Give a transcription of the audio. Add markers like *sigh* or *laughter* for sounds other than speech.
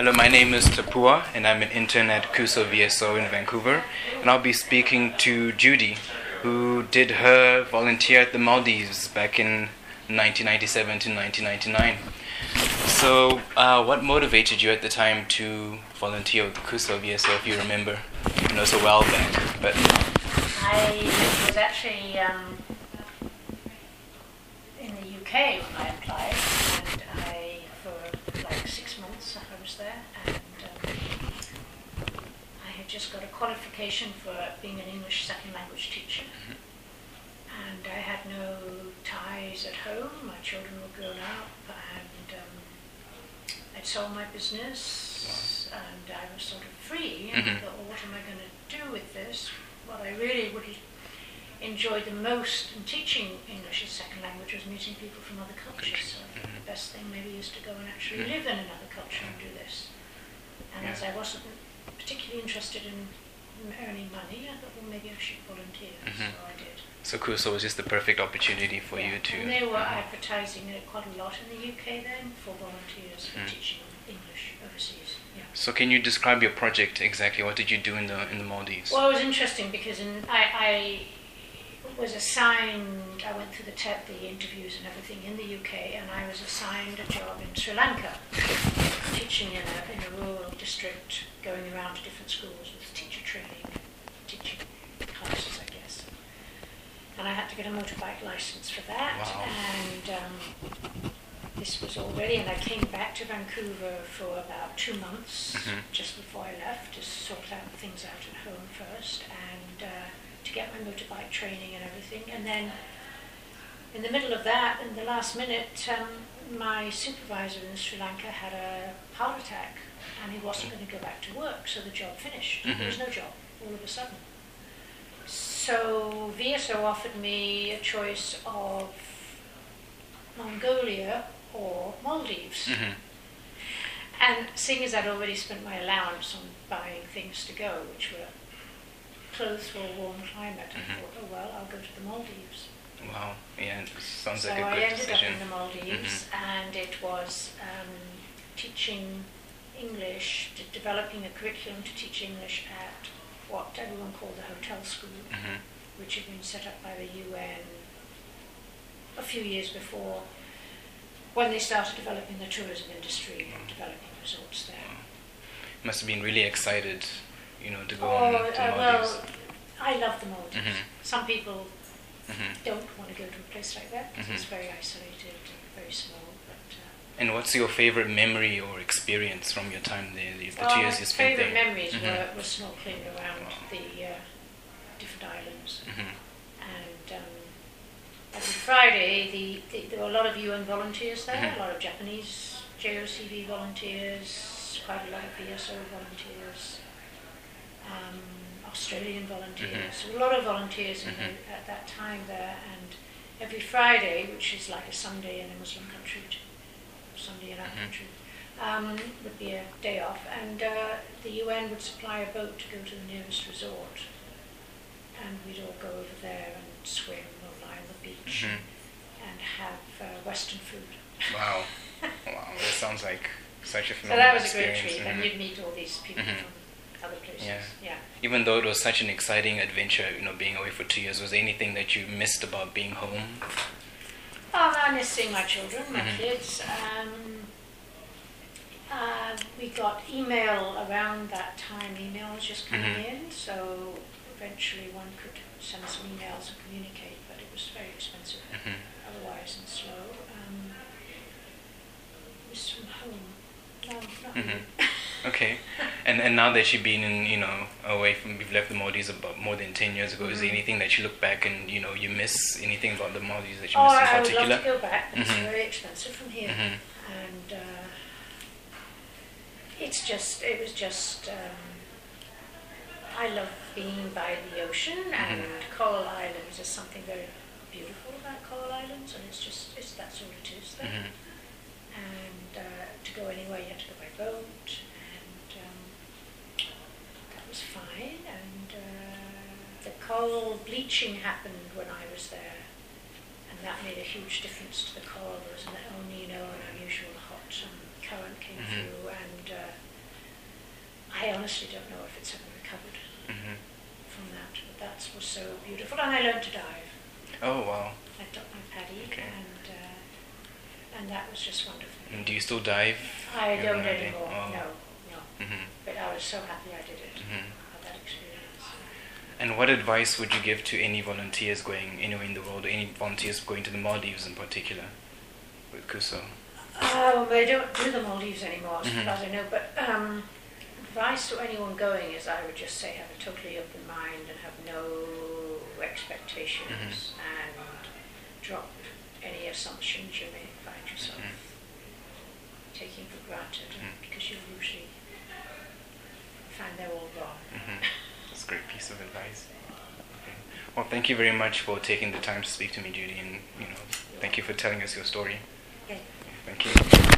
Hello, my name is Tapua, and I'm an intern at CUSO VSO in Vancouver. And I'll be speaking to Judy, who did her volunteer at the Maldives back in 1997 to 1999. So, uh, what motivated you at the time to volunteer with CUSO VSO, if you remember? I know it's a while back, but. I was actually um, in the UK when I applied, and I, for like six months, I was there, and um, I had just got a qualification for being an English second language teacher. And I had no ties at home, my children were grown up, and um, I'd sold my business, and I was sort of free. And I Mhm. thought, well, what am I going to do with this? What I really would enjoy the most in teaching English as second language was meeting people from other cultures. So I thought the best thing maybe is to go and actually Mhm. live in another culture and do this. And as I wasn't particularly interested in earning money, I thought, well, maybe I should volunteer. Mhm. So I did. So CUSO was just the perfect opportunity for Yeah. you to. And they were Mhm. advertising it quite a lot in the UK then for volunteers for Mhm. teaching English overseas. Yeah. So can you describe your project exactly? What did you do in the in the Maldives? Well, it was interesting because in, I, I was assigned, I went through the, te- the interviews and everything in the UK, and I was assigned a job in Sri Lanka, teaching in a, in a rural district, going around to different schools with teacher training, teaching classes, I guess. And I had to get a motorbike license for that, Wow. and um, this was already, and I came back to Vancouver for about two months Mhm. just before I left to sort out things out at home first and uh, to get my motorbike training and everything. And then in the middle of that, in the last minute, um, my supervisor in Sri Lanka had a heart attack and he wasn't going to go back to work, so the job finished. There was no job all of a sudden. So VSO offered me a choice of Mongolia or Maldives. Mhm. And seeing as I'd already spent my allowance on buying things to go, which were clothes for a warm climate, Mhm. I thought, oh well, I'll go to the Maldives. Wow. Yeah, it sounds so like a I good ended decision. up in the Maldives, and it was um, teaching English, de- developing a curriculum to teach English at what everyone called the hotel school, Mhm. which had been set up by the UN a few years before when they started developing the tourism industry and developing resorts there. Must have been really excited, you know, to go Oh, on uh, Maldives. well, I love the Maldives. Mhm. Some people Mhm. don't want to go to a place like that because it's Mhm. very isolated and very small. But uh, And what's your favorite memory or experience from your time there? The, the well, two years you spent favorite there. memories Mhm. were, were snorkeling around Wow. the uh, different islands. Mhm. And um, every Friday, the, the, there were a lot of UN volunteers there, a lot of Japanese JOCV volunteers, quite a lot of VSO volunteers, um, Australian volunteers, so a lot of volunteers in Mhm. the, at that time there. And every Friday, which is like a Sunday in a Muslim country, Sunday in our Mhm. country, um, would be a day off, and uh, the UN would supply a boat to go to the nearest resort, and we'd all go over there and swim or lie on the beach Mhm. and have uh, Western food. Wow. *laughs* Wow. That sounds like such a So that was a great experience. treat, and Mhm. you'd meet all these people Mhm. from other places. Yeah. yeah. Even though it was such an exciting adventure, you know, being away for two years, was there anything that you missed about being home? Oh, I miss seeing my children, my Mhm. kids. Um, uh, we got email around that time. Email was just coming Mhm. in, so eventually one could send some emails and communicate, but it was very expensive Mhm. otherwise and slow. Um, miss from home. No, not Mhm. *laughs* Okay. And and now that you've been in, you know, away from you've left the Maldives about more than ten years ago, is there Mhm. anything that you look back and you know you miss anything about the Maldives that you Oh, miss in I would love to go back. but It's very expensive from here, Mhm. and uh, it's just it was just. Um, I love being by the ocean, and Mhm. Coral Islands is something very beautiful about Coral Islands, and it's just it's that's all it is there. Mhm. And uh, to go anywhere, you have to go by boat, and um, that was fine. And uh, bleaching happened when I was there, and that made a huge difference to the coral. There was an El Nino, an unusual hot um, current came Mhm. through, and uh, honestly don't know if it's ever recovered hmm from that. But that was so beautiful, and I learned to dive. Oh wow. I took my PADI, Okay. and uh, and that was just wonderful. And do you still dive? I don't have no idea? anymore. Oh. No, no. hmm But I was so happy I did it. hmm Had that experience. And what advice would you give to any volunteers going anywhere in the world, any volunteers going to the Maldives in particular, with CUSO? Oh, they don't do the Maldives anymore, as Mhm. far as I know. But um, advice to anyone going is I would just say have a totally open mind and have no expectations and drop any assumptions you may find yourself Mhm. taking for granted Mhm. because you'll usually find they're all wrong. Great piece of advice. Okay. Well, thank you very much for taking the time to speak to me, Judy, and you know, thank you for telling us your story. Okay. Thank you.